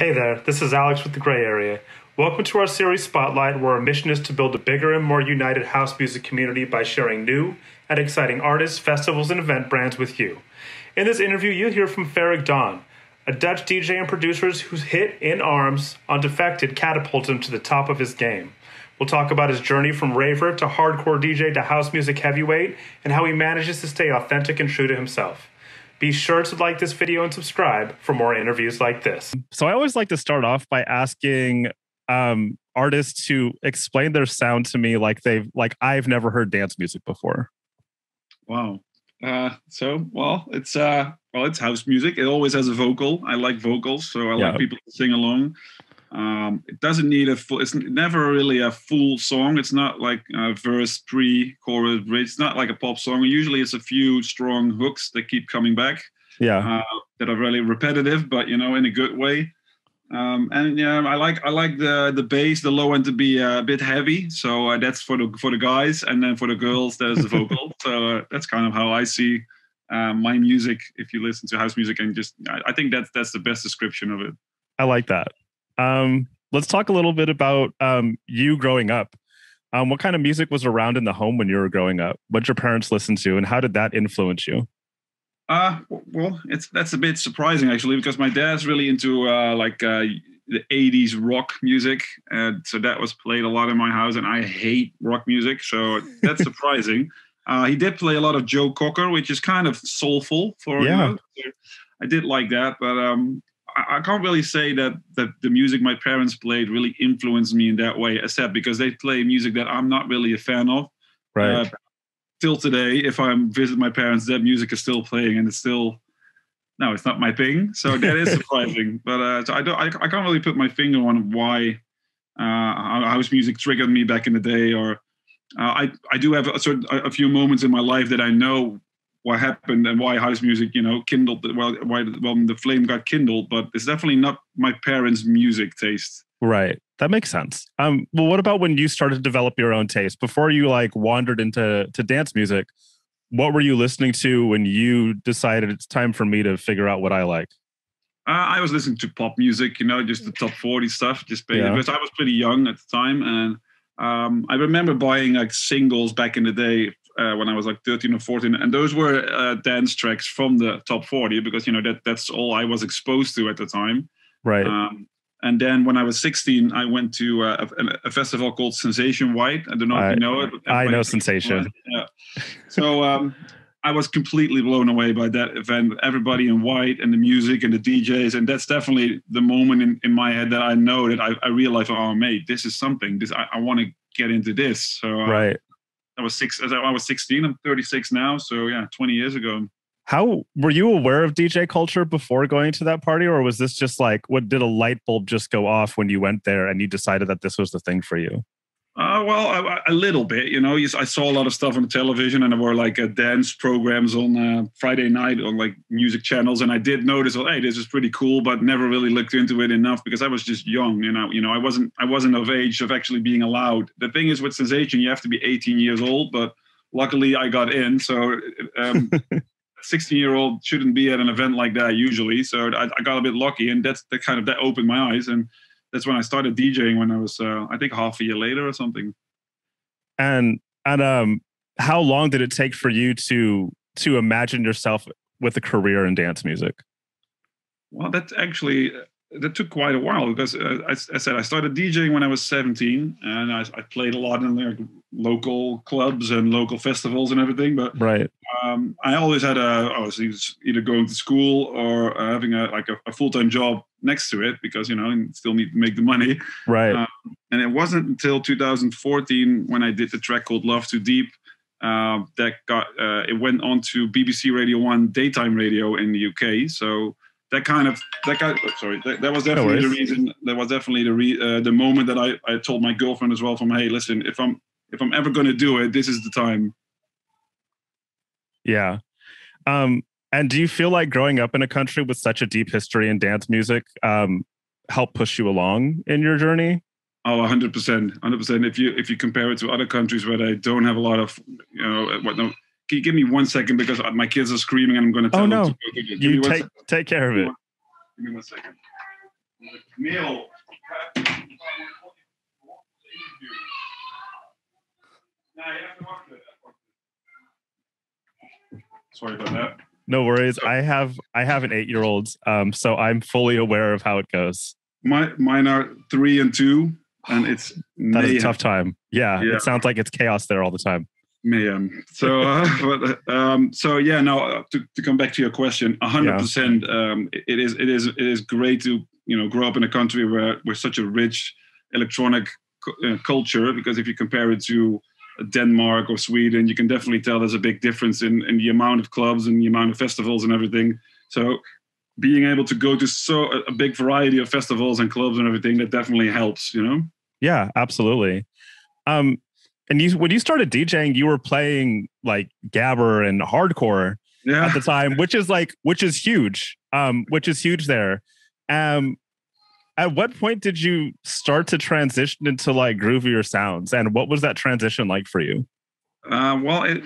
Hey there, this is Alex with the Gray Area. Welcome to our series Spotlight, where our mission is to build a bigger and more united house music community by sharing new and exciting artists, festivals, and event brands with you. In this interview, you'll hear from Ferreck Dawn, a Dutch DJ and producer whose hit In Arms on Defected catapulted him to the top of his game. We'll talk about his journey from raver to hardcore DJ to house music heavyweight and how he manages to stay authentic and true to himself. Be sure to like this video and subscribe for more interviews like this. So, I always like to start off by asking um, artists to explain their sound to me like they've, like I've never heard dance music before. Wow. Uh, so, well, it's uh, well, it's house music. It always has a vocal. I like vocals, so I yeah. like people to sing along. Um, it doesn't need a full. It's never really a full song. It's not like a verse, pre-chorus, bridge. It's not like a pop song. Usually, it's a few strong hooks that keep coming back. Yeah, uh, that are really repetitive, but you know, in a good way. Um, and yeah, I like I like the the bass, the low end to be a bit heavy. So uh, that's for the for the guys, and then for the girls, there's the vocal. so uh, that's kind of how I see uh, my music. If you listen to house music, and just I, I think that's that's the best description of it. I like that. Um, let's talk a little bit about um, you growing up. Um, what kind of music was around in the home when you were growing up? What your parents listened to, and how did that influence you? Uh, well, it's that's a bit surprising actually, because my dad's really into uh, like uh, the '80s rock music, and so that was played a lot in my house, and I hate rock music, so that's surprising. Uh, he did play a lot of Joe Cocker, which is kind of soulful for yeah. You know, I did like that, but um, I, can't really say that, that the music my parents played really influenced me in that way, except because they play music that I'm not really a fan of. Right. Uh, till today, if I visit my parents, that music is still playing, and it's still no, it's not my thing. So that is surprising. but uh, so I don't, I, I, can't really put my finger on why uh, how house music triggered me back in the day, or uh, I I do have a, sort of a few moments in my life that I know what happened and why house music, you know, kindled well, why well, the flame got kindled. But it's definitely not my parents' music taste. Right. That makes sense. Um, well, what about when you started to develop your own taste before you like wandered into to dance music? What were you listening to when you decided it's time for me to figure out what I like? Uh, I was listening to pop music, you know, just the top forty stuff. Just yeah. because I was pretty young at the time, and um, I remember buying like singles back in the day uh, when I was like 13 or 14, and those were uh, dance tracks from the top 40 because you know that that's all I was exposed to at the time. Right. Um, and then when I was 16, I went to uh, a, a, festival called Sensation White. I don't know if you know it. I know Sensation. Yeah. So um, I was completely blown away by that event. Everybody in white and the music and the DJs, and that's definitely the moment in, in my head that I know that I, I realized, oh, mate, this is something. This I, I want to get into this. So uh, right. I was six. I was 16. I'm 36 now. So yeah, 20 years ago. How were you aware of DJ culture before going to that party, or was this just like what did a light bulb just go off when you went there and you decided that this was the thing for you? Uh, well, a, a, little bit, you know. I saw a lot of stuff on the television, and there were like uh, dance programs on uh, Friday night on like music channels, and I did notice, well, hey, this is pretty cool, but never really looked into it enough because I was just young, you know. You know, I wasn't, I wasn't of age of actually being allowed. The thing is, with Sensation, you have to be 18 years old, but luckily I got in. So, um, 16 year old shouldn't be at an event like that usually. So I, I got a bit lucky, and that's the kind of that opened my eyes and that's when I started DJing when I was uh, I think half a year later or something. And and um how long did it take for you to to imagine yourself with a career in dance music? Well, that actually uh, that took quite a while because uh, I, I, said I started DJing when I was 17 and I, I played a lot in like local clubs and local festivals and everything. But right, um, I always had a I was either going to school or uh, having a like a, a full time job next to it because you know and still need to make the money. Right. Um, and it wasn't until 2014 when I did the track called Love Too Deep uh, that got uh, it went on to BBC Radio One daytime radio in the UK. So that kind of that guy oh, sorry that, that was definitely no the reason that was definitely the re, uh, the moment that I, I told my girlfriend as well from hey listen if i'm if i'm ever going to do it this is the time yeah um and do you feel like growing up in a country with such a deep history in dance music um helped push you along in your journey Oh, 100%. 100%. If you if you compare it to other countries where they don't have a lot of, you know, what no, can you give me one second because my kids are screaming and I'm going to tell oh, no. them. To, you take, take care of it. Give me one second. mail. Sorry about that. No worries. I have I have an eight year old, um, so I'm fully aware of how it goes. My mine are three and two, and it's That is a tough time. Yeah, Yeah. it sounds like it's chaos there all the time. mayhem. So, uh, but, um, so yeah. No, uh, to, to come back to your question, hundred Yeah. percent. Um, it is it is it is great to you know grow up in a country where we're such a rich electronic uh, culture. Because if you compare it to Denmark or Sweden, you can definitely tell there's a big difference in in the amount of clubs and the amount of festivals and everything. So. Being able to go to so a big variety of festivals and clubs and everything that definitely helps, you know. Yeah, absolutely. Um, and you when you started DJing, you were playing like gabber and hardcore Yeah. at the time, which is like which is huge. Um, which is huge there. Um, at what point did you start to transition into like groovier sounds, and what was that transition like for you? Uh, well, it,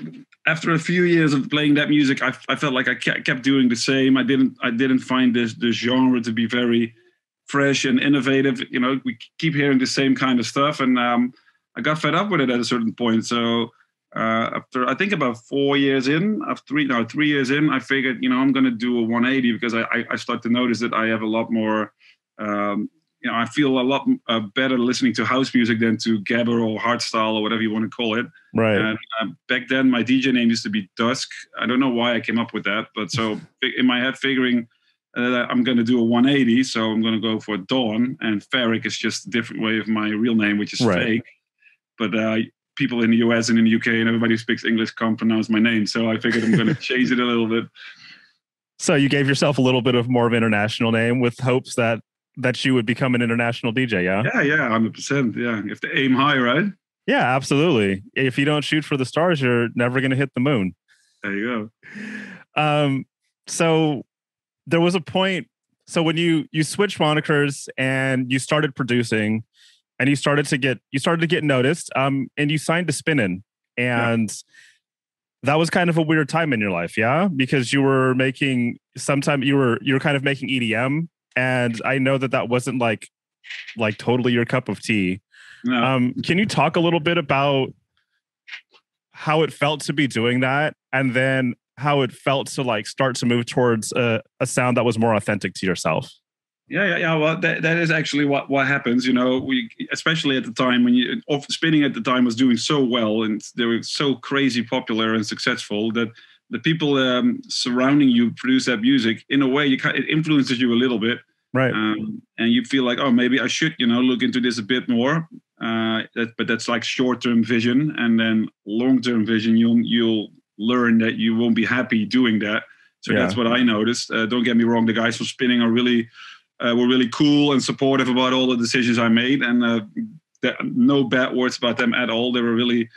after a few years of playing that music, I, I felt like I kept, doing the same. I didn't I didn't find this the genre to be very fresh and innovative. You know, we keep hearing the same kind of stuff, and um, I got fed up with it at a certain point. So uh, after I think about four years in, of three three years in, I figured you know I'm going to do a 180 because I, I I start to notice that I have a lot more. Um, you know, I feel a lot uh, better listening to house music than to gabber or hardstyle or whatever you want to call it. Right. And uh, back then, my DJ name used to be Dusk. I don't know why I came up with that, but so in my head, figuring uh, I'm going to do a 180, so I'm going to go for Dawn. And Ferreck is just a different way of my real name, which is Right. Freek. But uh, people in the US and in the UK and everybody who speaks English can't pronounce my name, so I figured I'm going to change it a little bit. So you gave yourself a little bit of more of an international name with hopes that that you would become an international DJ. Yeah. Yeah, yeah, 100%. Yeah, you have to aim high, right? Yeah, absolutely. If you don't shoot for the stars, you're never going to hit the moon. There you go. Um, so there was a point. So when you you switched monikers and you started producing, and you started to get you started to get noticed, um, and you signed to Spinnin, and that was kind of a weird time in your life, yeah, because you were making sometime you were you were kind of making EDM, and I know that that wasn't like like totally your cup of tea. No. Um, can you talk a little bit about how it felt to be doing that, and then how it felt to like start to move towards a, a sound that was more authentic to yourself? Yeah, yeah, yeah. Well, that, that is actually what, what happens. You know, we especially at the time when you Spinnin at the time was doing so well and they were so crazy popular and successful that the people um, surrounding you produce that music in a way you kind it influences you a little bit, Right. um, and you feel like oh maybe I should you know look into this a bit more. Uh, that, but that's like short term vision, and then long term vision. You'll you'll learn that you won't be happy doing that. So Yeah. that's what I noticed. Uh, don't get me wrong; the guys from Spinnin are really uh, were really cool and supportive about all the decisions I made, and uh, that, no bad words about them at all. They were really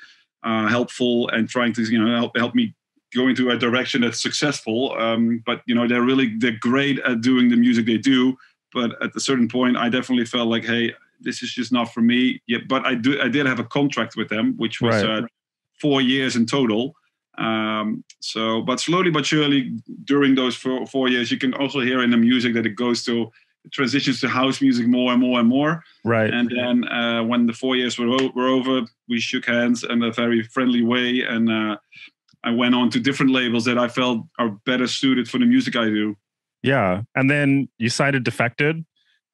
uh, helpful and trying to you know help help me go to a direction that's successful. Um, but you know they're really they're great at doing the music they do. But at a certain point, I definitely felt like, hey, this is just not for me. Yeah, but I do I did have a contract with them, which was Right. uh, four years in total. Um, so, but slowly but surely, during those four, four years, you can also hear in the music that it goes to it transitions to house music more and more and more. Right. And then uh, when the four years were, o- were over, we shook hands in a very friendly way, and uh, I went on to different labels that I felt are better suited for the music I do. Yeah. And then you cited Defected,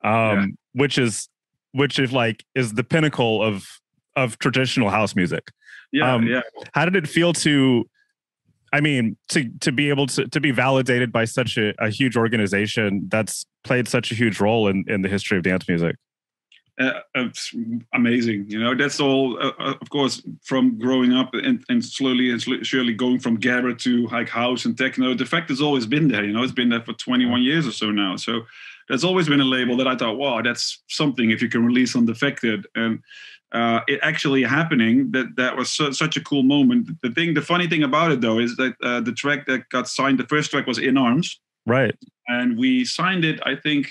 um, Yeah. which is which is like is the pinnacle of of traditional house music. Yeah, Um, yeah. How did it feel to I mean, to to be able to to be validated by such a, a huge organization that's played such a huge role in, in the history of dance music. Uh, it's amazing. You know, that's all. Uh, uh, of course, from growing up and, and slowly and surely going from Gabber to like house and techno, Defected has always been there. You know, it's been there for 21 years or so now. So there's always been a label that I thought, wow, that's something if you can release on Defected. And uh, it actually happening that that was su- such a cool moment. The thing, the funny thing about it though, is that uh, the track that got signed, the first track was In Arms Right. and we signed it i think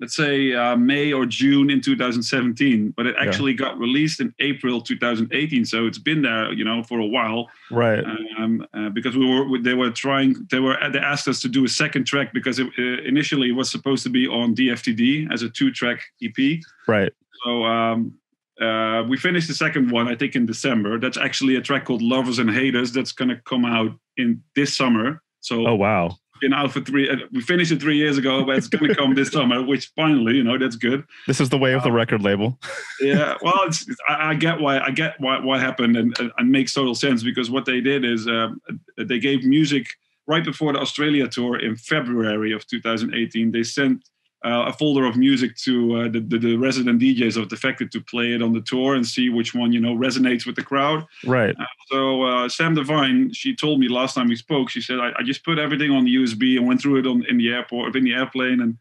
let's say uh, May or June in 2017, but it actually yeah. got released in April 2018. So it's been there, you know, for a while. Right. Um, uh, because we were, they were trying, they were, they asked us to do a second track because it, uh, initially it was supposed to be on DFTD as a two-track EP. Right. So um, uh, we finished the second one, I think, in December. That's actually a track called "Lovers and Haters" that's going to come out in this summer. So, oh wow, been out for three. Uh, we finished it three years ago, but it's going to come this summer. Which finally, you know, that's good. This is the way of the um, record label. yeah, well, it's, it's, I, I, get why I get why what happened, and, and, and makes total sense because what they did is uh, they gave music right before the Australia tour in February of 2018. They sent a folder of music to uh, the, the, the, resident DJs of Defected to play it on the tour and see which one you know resonates with the crowd. Right. Uh, so uh, Sam Divine, she told me last time we spoke, she said I, I, just put everything on the USB and went through it on in the airport, in the airplane, and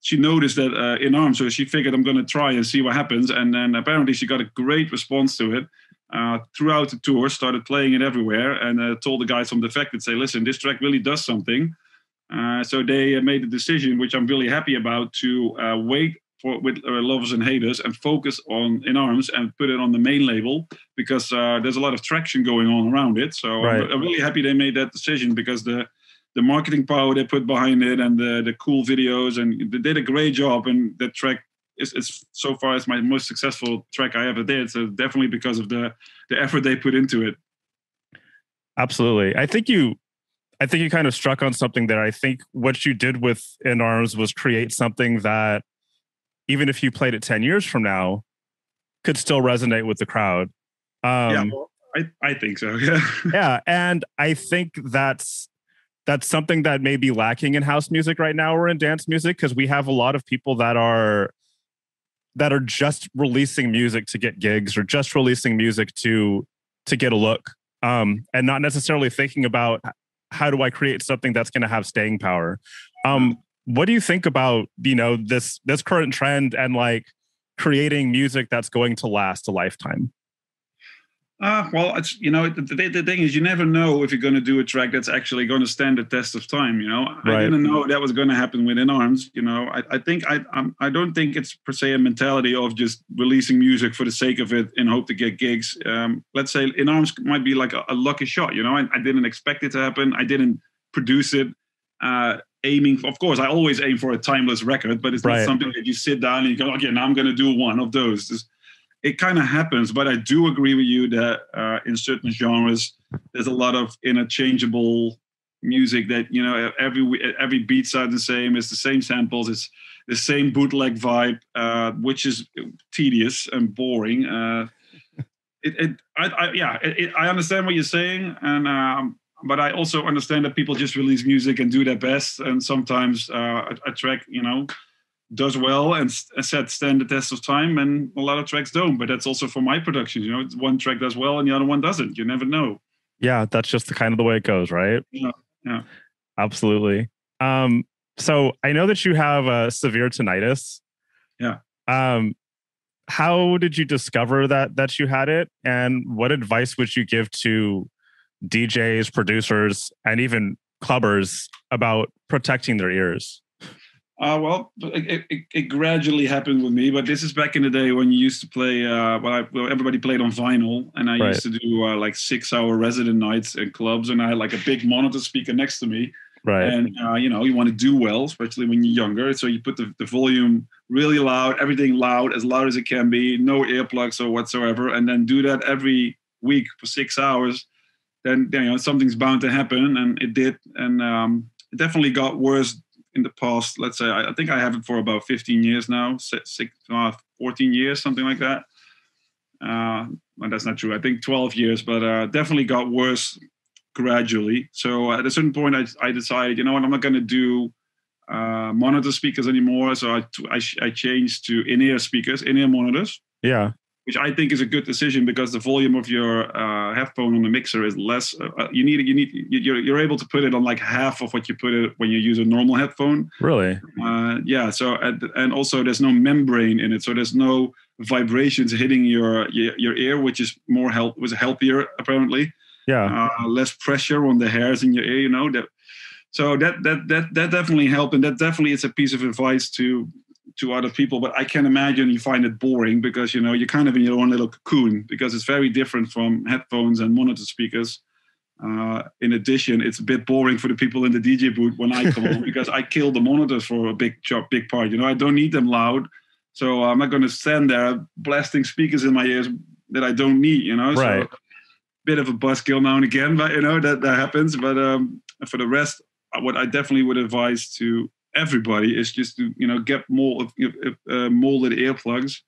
she noticed that uh, in arms. So she figured I'm going to try and see what happens, and then apparently she got a great response to it. Uh, throughout the tour, started playing it everywhere, and told the guys from Defected, "Say, listen, this track really does something." Uh, so they made a decision, which I'm really happy about, to uh, wait for with uh, lovers and haters and focus on in arms and put it on the main label because uh, there's a lot of traction going on around it. So right. I'm, I'm, really happy they made that decision because the the marketing power they put behind it and the the cool videos and they did a great job. And that track is, is so far it's my most successful track I ever did. So definitely because of the the effort they put into it. Absolutely, I think you I think you kind of struck on something there. I think what you did with In Arms was create something that even if you played it 10 years from now, could still resonate with the crowd. Um, yeah, well, I, I think so. Yeah. yeah. And I think that's that's something that may be lacking in house music right now or in dance music because we have a lot of people that are that are just releasing music to get gigs or just releasing music to to get a look um, and not necessarily thinking about how do I create something that's going to have staying power? Um, what do you think about you know this this current trend and like creating music that's going to last a lifetime? Uh, well, it's you know the, the, the, thing is you never know if you're going to do a track that's actually going to stand the test of time. You know, right. I didn't know that was going to happen with In Arms. You know, I, I think I I'm, I do not think it's per se a mentality of just releasing music for the sake of it and hope to get gigs. Um, let's say In Arms might be like a, a lucky shot. You know, I, I, didn't expect it to happen. I didn't produce it. Uh, aiming, for, of course, I always aim for a timeless record, but it's right. not something that you sit down and you go, okay, now I'm going to do one of those. It kind of happens. But I do agree with you that uh, in certain genres, there's a lot of interchangeable music that you know every every beats are the same. It's the same samples. It's the same bootleg vibe, uh, which is tedious and boring. Uh, it, it I, I, yeah, it, I understand what you're saying, and um, but I also understand that people just release music and do their best, and sometimes uh, a, a track, you know, does well and set stand the test of time and a lot of tracks don't. But that's also for my productions you know? One track does well and the other one doesn't. You never know. Yeah that's just the kind of the way it goes right? Yeah yeah. Absolutely. Um so i know that you have a severe tinnitus. Yeah. Um how did you discover that that you had it? And what advice would you give to djs producers and even clubbers about protecting their ears uh, well, it, it, it, gradually happened with me, but this is back in the day when you used to play. Uh, well, I, well, everybody played on vinyl, and I right. used to do uh, like six-hour resident nights in clubs, and I had like a big monitor speaker next to me. Right. And uh, you know, you want to do well, especially when you're younger. So you put the, the volume really loud, everything loud, as loud as it can be, no earplugs or whatsoever, and then do that every week for six hours. Then you know something's bound to happen, and it did, and um, it definitely got worse in the past, let's say, I, I think I have it for about 15 years now, six, uh, 14 years, something like that. Uh, well, that's not true. I think 12 years, but uh, definitely got worse gradually. So at a certain point, I, I decided, you know what, I'm not going to do uh, monitor speakers anymore. So I, I, I changed to in-ear speakers, in-ear monitors. Yeah which I think is a good decision because the volume of your uh, headphone on the mixer is less. Uh, uh, you need you need you're, you're able to put it on like half of what you put it when you use a normal headphone. Really? Uh, yeah. So and also there's no membrane in it, so there's no vibrations hitting your your, your ear, which is more help was healthier apparently. Yeah. Uh, less pressure on the hairs in your ear. You know that. So that that that that definitely helped, and that definitely is a piece of advice to to other people, but I can imagine you find it boring because you know you're kind of in your own little cocoon because it's very different from headphones and monitor speakers. Uh, in addition, it's a bit boring for the people in the DJ booth when I come on because I kill the monitors for a big job, big part. You know, I don't need them loud, so I'm not going to stand there blasting speakers in my ears that I don't need. You know, right. so bit of a buzzkill now and again, but you know that that happens. But um, for the rest, what I definitely would advise to everybody is just to you know get more uh, molded earplugs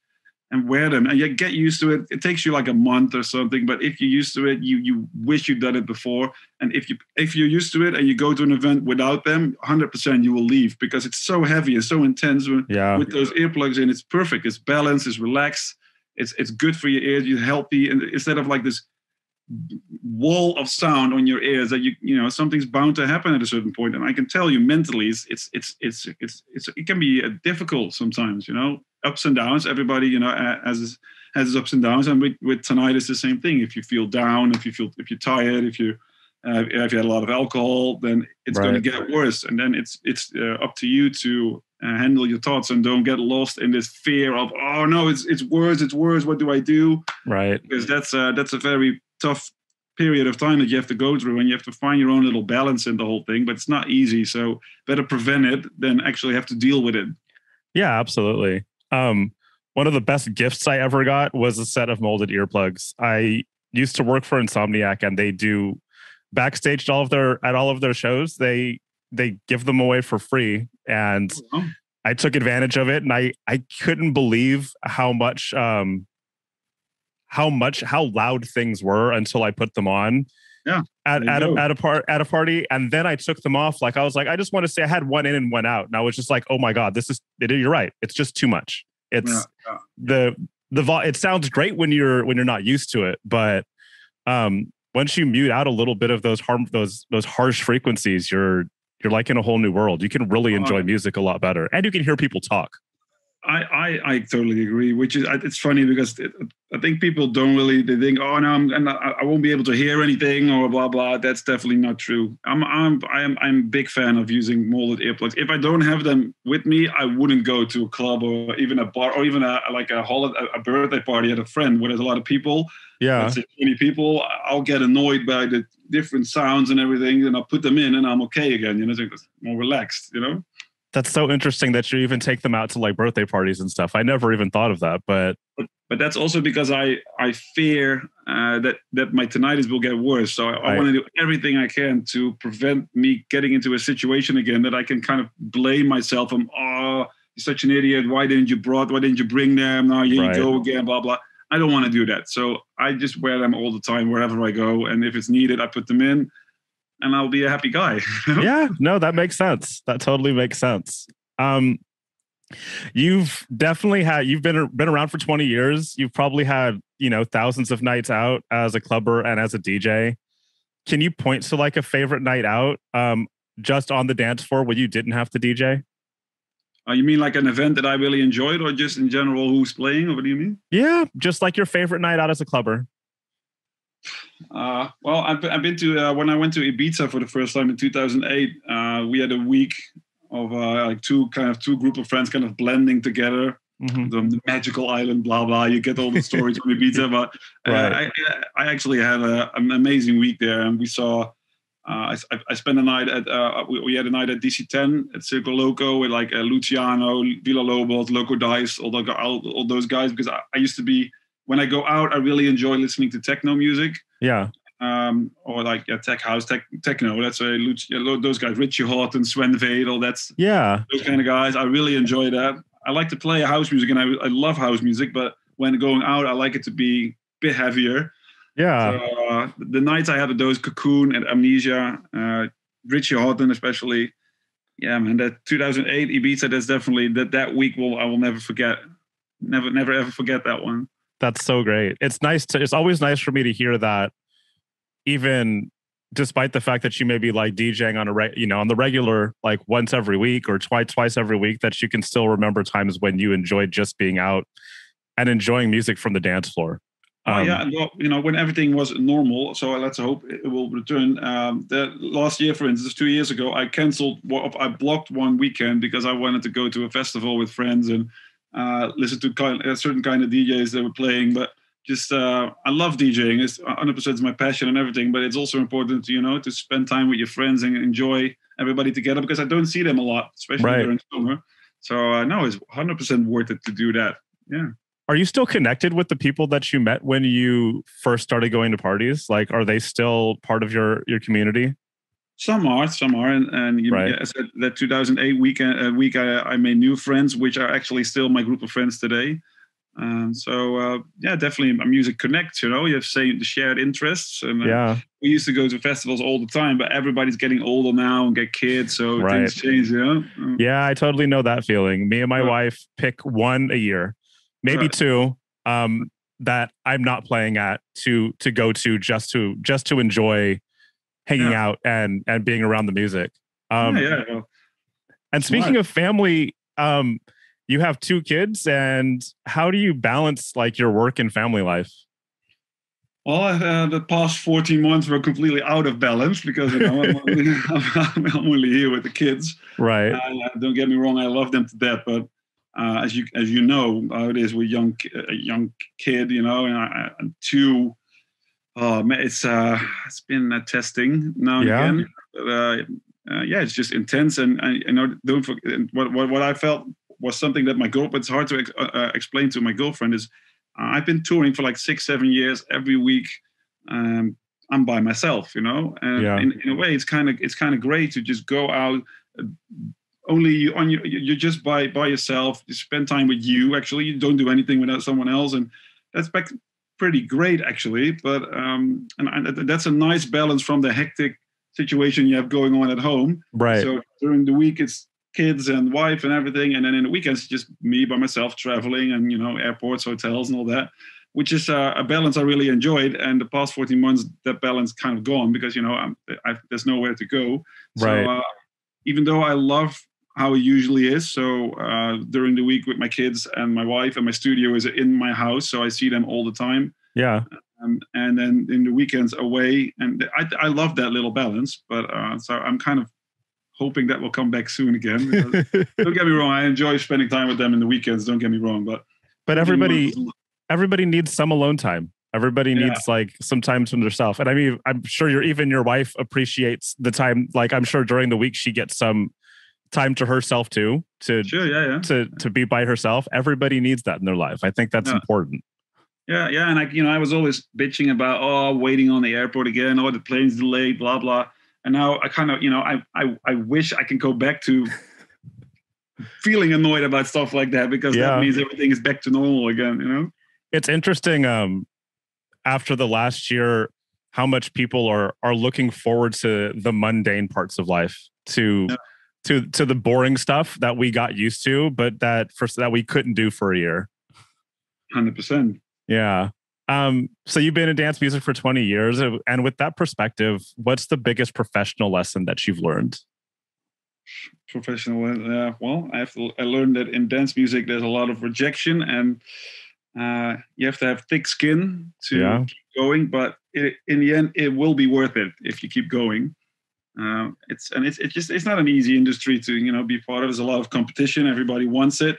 and wear them. And you get used to it. It takes you like a month or something but if you're used to it you you wish you'd done it before. And if you if you're used to it and you go to an event without them 100% you will leave because it's so heavy and so intense with, yeah. with those earplugs in. It's perfect. It's balanced. It's relaxed. It's it's good for your ears. You're healthy. And instead of like this wall of sound on your ears that you you know something's bound to happen at a certain point. And i can tell you mentally it's it's it's it's, it's, it's it can be uh, difficult sometimes you know ups and downs. Everybody you know has has ups and downs. And with, with tinnitus it's the same thing. If you feel down if you feel if you're tired if you uh, if you had a lot of alcohol then it's right. going to get worse. And then it's it's uh, up to you to uh, handle your thoughts and don't get lost in this fear of oh no it's it's worse it's worse. What do i do? Right. Because that's uh, that's a very tough period of time that you have to go through and you have to find your own little balance in the whole thing but it's not easy so better prevent it than actually have to deal with it. Yeah absolutely. Um, one of the best gifts i ever got was a set of molded earplugs. I used to work for insomniac and they do backstage at all of their at all of their shows they they give them away for free and oh. i took advantage of it and i i couldn't believe how much um how much how loud things were until I put them on. Yeah. At at a, at a part at a party, and then I took them off. Like I was like, I just want to say I had one in and one out, and I was just like, oh my god, this is it, you're right. It's just too much. It's yeah, yeah. the the vo- it sounds great when you're when you're not used to it, but um once you mute out a little bit of those harm those those harsh frequencies, you're you're like in a whole new world. You can really enjoy music a lot better, and you can hear people talk. I, I, I totally agree. Which is it's funny because it, I think people don't really they think oh no I'm and I won't be able to hear anything or blah blah. That's definitely not true. I'm I'm I'm I'm a big fan of using molded earplugs. If I don't have them with me, I wouldn't go to a club or even a bar or even a like a holiday a birthday party at a friend where there's a lot of people. Yeah, 20 people. I'll get annoyed by the different sounds and everything, and I'll put them in, and I'm okay again. You know, it's more relaxed. You know that's so interesting that you even take them out to like birthday parties and stuff. I never even thought of that, but but, but that's also because I I fear uh, that that my tinnitus will get worse. So I, right. I want to do everything I can to prevent me getting into a situation again that I can kind of blame myself. I'm oh you're such an idiot. Why didn't you brought? Why didn't you bring them? Now here right. you go again. Blah blah. I don't want to do that. So I just wear them all the time wherever I go, and if it's needed, I put them in and I'll be a happy guy. yeah, no, that makes sense. That totally makes sense. Um, you've definitely had you've been been around for 20 years. You've probably had, you know, thousands of nights out as a clubber and as a DJ. Can you point to like a favorite night out um just on the dance floor where you didn't have to DJ? Uh, you mean like an event that I really enjoyed, or just in general who's playing, or what do you mean? Yeah, just like your favorite night out as a clubber. Uh, well, I've, I've been to uh, when I went to Ibiza for the first time in 2008. Uh, we had a week of uh, like two kind of two group of friends kind of blending together. Mm-hmm. The magical island, blah blah. You get all the stories from Ibiza, but uh, right. I, I actually had a, an amazing week there, and we saw. Uh, I, I, spent a night at we, we, had a night at DC10 at Circo Loco with like Luciano, Villalobos, Loco Dice, all, the, all, all those guys because I, I used to be when I go out, I really enjoy listening to techno music. Yeah. Um, or like yeah, tech house, tech, techno. That's a those guys, Richie Hawtin, Sven Väth. That's yeah, those kind of guys. I really enjoy that. I like to play house music, and I, I love house music. But when going out, I like it to be a bit heavier. Yeah. So, uh, the nights I have at those Cocoon and Amnesia, uh, Richie Hawtin especially. Yeah, man, that 2008 Ibiza. That's definitely that that week will I will never forget. Never, never ever forget that one. That's so great. It's nice to it's always nice for me to hear that even despite the fact that you may be like DJing on a re- you know on the regular like once every week or twice twice every week that you can still remember times when you enjoyed just being out and enjoying music from the dance floor. Oh Um, yeah, well, you know, when everything was normal, so let's hope it will return. Um, the last year, for instance, two years ago, I cancelled. I blocked one weekend because I wanted to go to a festival with friends and uh, listen to kind, a certain kind of DJs that were playing. But just, uh, I love DJing. It's 100 percent my passion and everything. But it's also important, to, you know, to spend time with your friends and enjoy everybody together because I don't see them a lot, especially Right. during summer. So uh, no, it's 100 percent worth it to do that. Yeah. Are you still connected with the people that you met when you first started going to parties? Like, are they still part of your your community? Some are, some are, and, and you Right. yeah, I said that 2008 weekend uh, week, I, I made new friends, which are actually still my group of friends today. Um, so uh, yeah, definitely, music connects. You know, you have same shared interests, and uh, Yeah, we used to go to festivals all the time, but everybody's getting older now and get kids, so Right. things change. You know, Uh, yeah, I totally know that feeling. Me and my wife pick one a year, maybe two. Um, that I'm not playing at to to go to just to just to enjoy hanging Yeah. out and and being around the music. Um, yeah, yeah. And speaking of family, um, you have two kids, and how do you balance like your work and family life? Well, uh, the past 14 months were completely out of balance because you know I'm, only, I'm only here with the kids. Right. Uh, don't get me wrong, I love them to death, but uh, as you as you know how it is with young a young kid, you know, and, I, and two, oh man, it's uh, it's been uh, testing now and Yeah. again. But, uh, uh, yeah, it's just intense, and, you know, don't forget what, what what I felt was something that my girl, but it's hard to ex- uh, explain to my girlfriend is uh, I've been touring for like six seven years every week. Um, I'm by myself, you know, and Yeah. in, in a way, it's kind of it's kind of great to just go out uh, only you on your you're just by by yourself you spend time with you actually you don't do anything without someone else and that's bec- pretty great actually but um and, and that's a nice balance from the hectic situation you have going on at home Right. so during the week it's kids and wife and everything and then in the weekends just me by myself traveling and you know airports hotels and all that which is uh, a balance i really enjoyed and the past 14 months that balance kind of gone because you know I'm, I, there's nowhere to go so Right. uh, even though i love how it usually is so uh, during the week with my kids and my wife and my studio is in my house so i see them all the time yeah. um, and then in the weekends away and i, I love that little balance but uh, so i'm kind of hoping that will come back soon again don't get me wrong i enjoy spending time with them in the weekends don't get me wrong but but everybody everybody needs some alone time. Everybody Yeah. needs like some time to themselves. And I mean, I'm sure you're even your wife appreciates the time. Like I'm sure during the week she gets some time to herself too, to sure yeah yeah to to be by herself. Everybody needs that in their life. I think that's Yeah. important. Yeah, yeah, and I, you know, I was always bitching about oh, waiting on the airport again, oh, the plane's delayed, blah blah. And now I kind of, you know, I, I, I wish I can go back to feeling annoyed about stuff like that because Yeah. that means everything is back to normal again. You know? It's interesting. Um, after the last year, how much people are are looking forward to the mundane parts of life, to Yeah. To to the boring stuff that we got used to, but that for that we couldn't do for a year. Hundred percent. Yeah. Um, so you've been in dance music for 20 years. uh, And with that perspective, what's the biggest professional lesson that you've learned? Professional. Uh, well, I have to. I learned that in dance music, there's a lot of rejection, and uh, you have to have thick skin to Yeah. keep going. But it, in the end, it will be worth it if you keep going. Uh, it's and it's it's just it's not an easy industry to you know be part of. There's a lot of competition. Everybody wants it,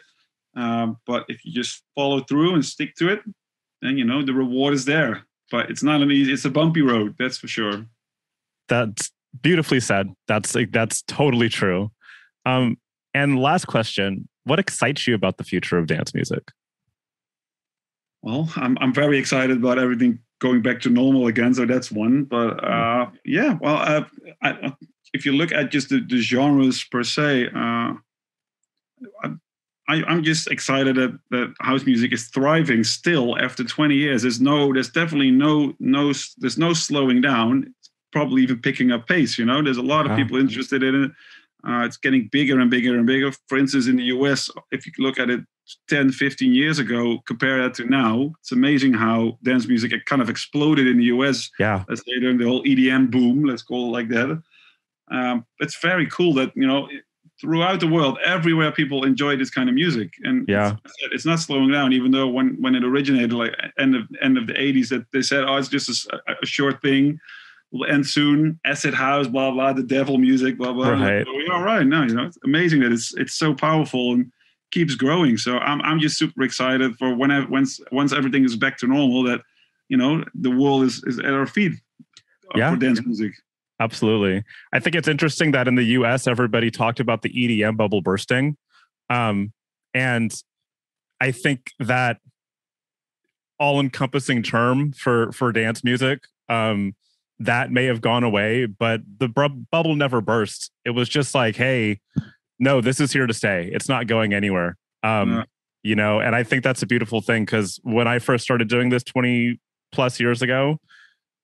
um, but if you just follow through and stick to it, then you know the reward is there. But it's not an easy. It's a bumpy road, that's for sure. That's beautifully said. That's like, that's totally true. Um, and last question, what excites you about the future of dance music? Well, I'm I'm very excited about everything going back to normal again. So that's one. But uh, yeah, well, uh, I, if you look at just the, the genres per se, uh, I, I'm just excited that, that house music is thriving still after 20 years. There's no, there's definitely no no there's no slowing down. It's probably even picking up pace. You know, there's a lot of people interested in it. Uh, it's getting bigger and bigger and bigger. For instance, in the US, if you look at it 10, 15 years ago, compare that to now, it's amazing how dance music kind of exploded in the US, Yeah. let's say during the whole EDM boom, let's call it like that. Um, it's very cool that, you know, throughout the world, everywhere people enjoy this kind of music, and Yeah. it's, it's not slowing down. Even though when when it originated, like end of end of the '80s, that they said, oh, it's just a short thing, will end soon. Acid house, blah blah, the devil music, blah blah. Right. We are right now. You know, it's amazing that it's it's so powerful and keeps growing. So I'm I'm just super excited for when I, once once everything is back to normal that you know the world is is at our feet uh, Yeah. for dance music. Absolutely. I think it's interesting that in the US, everybody talked about the EDM bubble bursting. Um, and I think that all encompassing term for, for dance music, um, that may have gone away, but the bu- bubble never burst. It was just like, hey, no, this is here to stay. It's not going anywhere. Um, Yeah. You know, and I think that's a beautiful thing because when I first started doing this 20 plus years ago,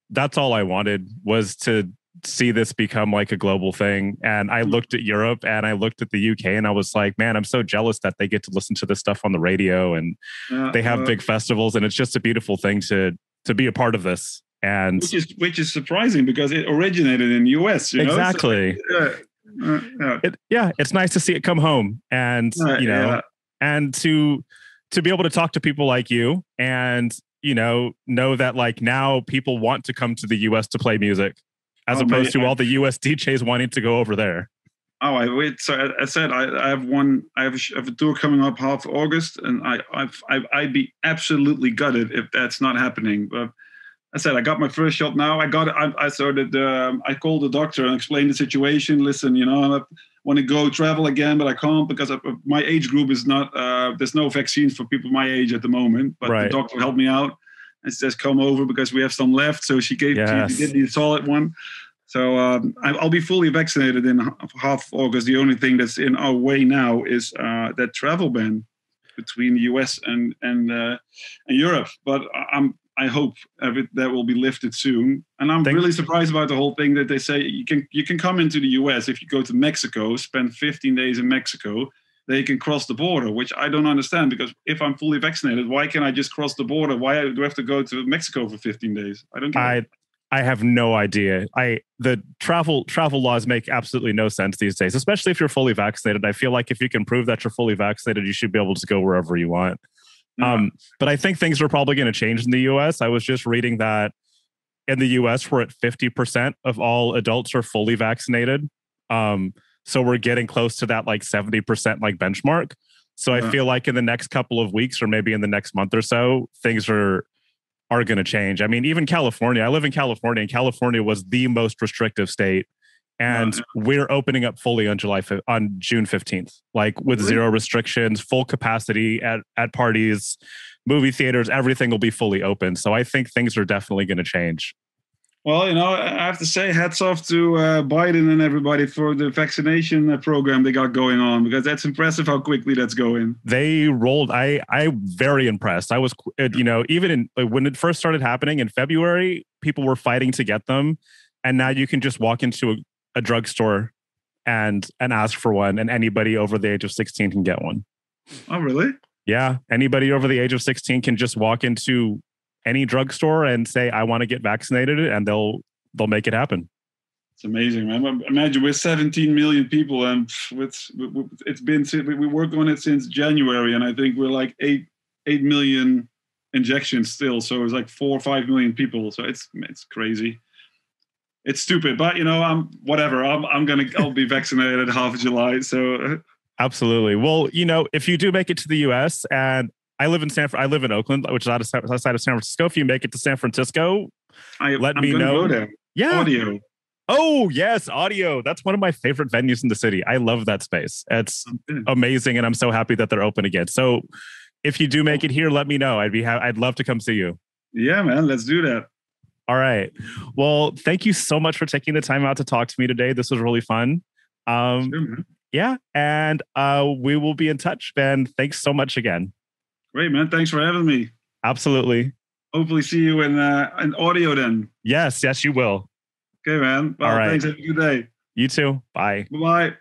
that's all I wanted was to see this become like a global thing. And I looked at Europe and I looked at the UK and I was like, man, I'm so jealous that they get to listen to this stuff on the radio and Uh, they have uh, big festivals and it's just a beautiful thing to to be a part of this. And which is which is surprising because it originated in the US. You know? So, exactly. Yeah, uh, yeah. It, yeah, it's nice to see it come home and Uh, you know yeah. and to to be able to talk to people like you and you know know that like now people want to come to the US to play music as Oh, opposed man, to all the US DJs wanting to go over there. Oh, I wait. So I, I said I, I have one. I have a, sh- have a tour coming up half August, and I I've, I I'd be absolutely gutted if that's not happening. But I said I got my first shot now. I got it. I, I started. Um, I called the doctor and explained the situation. Listen, you know, I want to go travel again, but I can't because of, of my age group is not. Uh, there's no vaccines for people my age at the moment. But Right. the doctor helped me out and says come over because we have some left. So she gave Yes. she did the solid one. So um, I- I'll be fully vaccinated in half August. The only thing that's in our way now is uh, that travel ban between the US and and uh, and Europe. But I'm I hope every, that will be lifted soon. And I'm Thank- really surprised about the whole thing that they say you can you can come into the US if you go to Mexico, spend 15 days in Mexico. They can cross the border, which I don't understand because if I'm fully vaccinated, why can't I just cross the border? Why do I have to go to Mexico for 15 days? I don't it. I I have no idea. I the travel travel laws make absolutely no sense these days, especially if you're fully vaccinated. I feel like if you can prove that you're fully vaccinated, you should be able to go wherever you want. Yeah. Um, but I think things are probably going to change in the US. I was just reading that in the US, we're at 50% of all adults are fully vaccinated. Um, so we're getting close to that like 70% like benchmark. So I feel like in the next couple of weeks or maybe in the next month or so, things are are going to change. I mean, even California, I live in California and California was the most restrictive state. And Yeah. we're opening up fully on July on June 15th, like with Really? zero restrictions, full capacity at at parties, movie theaters, everything will be fully open. So I think things are definitely going to change. Well, you know, I have to say, hats off to uh, Biden and everybody for the vaccination uh, program they got going on because that's impressive how quickly that's going. They rolled. I I'm very impressed. I was, uh, you know, even in when it first started happening in February, people were fighting to get them, and now you can just walk into a, a drugstore and and ask for one, and anybody over the age of 16 can get one. Oh, really? Yeah, anybody over the age of 16 can just walk into any drugstore and say, "I want to get vaccinated," and they'll they'll make it happen. It's amazing, man. Imagine we're 17 million people, and it's it's been we we worked on it since January, and I think we're like eight eight million injections still. So it's like four or five million people. So it's it's crazy. It's stupid, but you know, I'm whatever. I'm I'm gonna I'll be vaccinated half of July. So Absolutely. Well, you know, if you do make it to the U.S. and I live in San, I live in Oakland, which is out of, San- outside of San Francisco. If you make it to San Francisco, I Let I'm me know. Yeah. Audio. Oh yes, audio. That's one of my favorite venues in the city. I love that space. It's amazing, and I'm so happy that they're open again. So, if you do make it here, let me know. I'd be ha- I'd love to come see you. Yeah, man. Let's do that. All right. Well, thank you so much for taking the time out to talk to me today. This was really fun. Um, Sure, yeah, and uh, we will be in touch. Ben, thanks so much again. Great, man. Thanks for having me. Absolutely. Hopefully, see you in uh, in audio then. Yes, yes, you will. Okay, man. Well, All right. thanks. Have a good day. You too. Bye. Bye bye.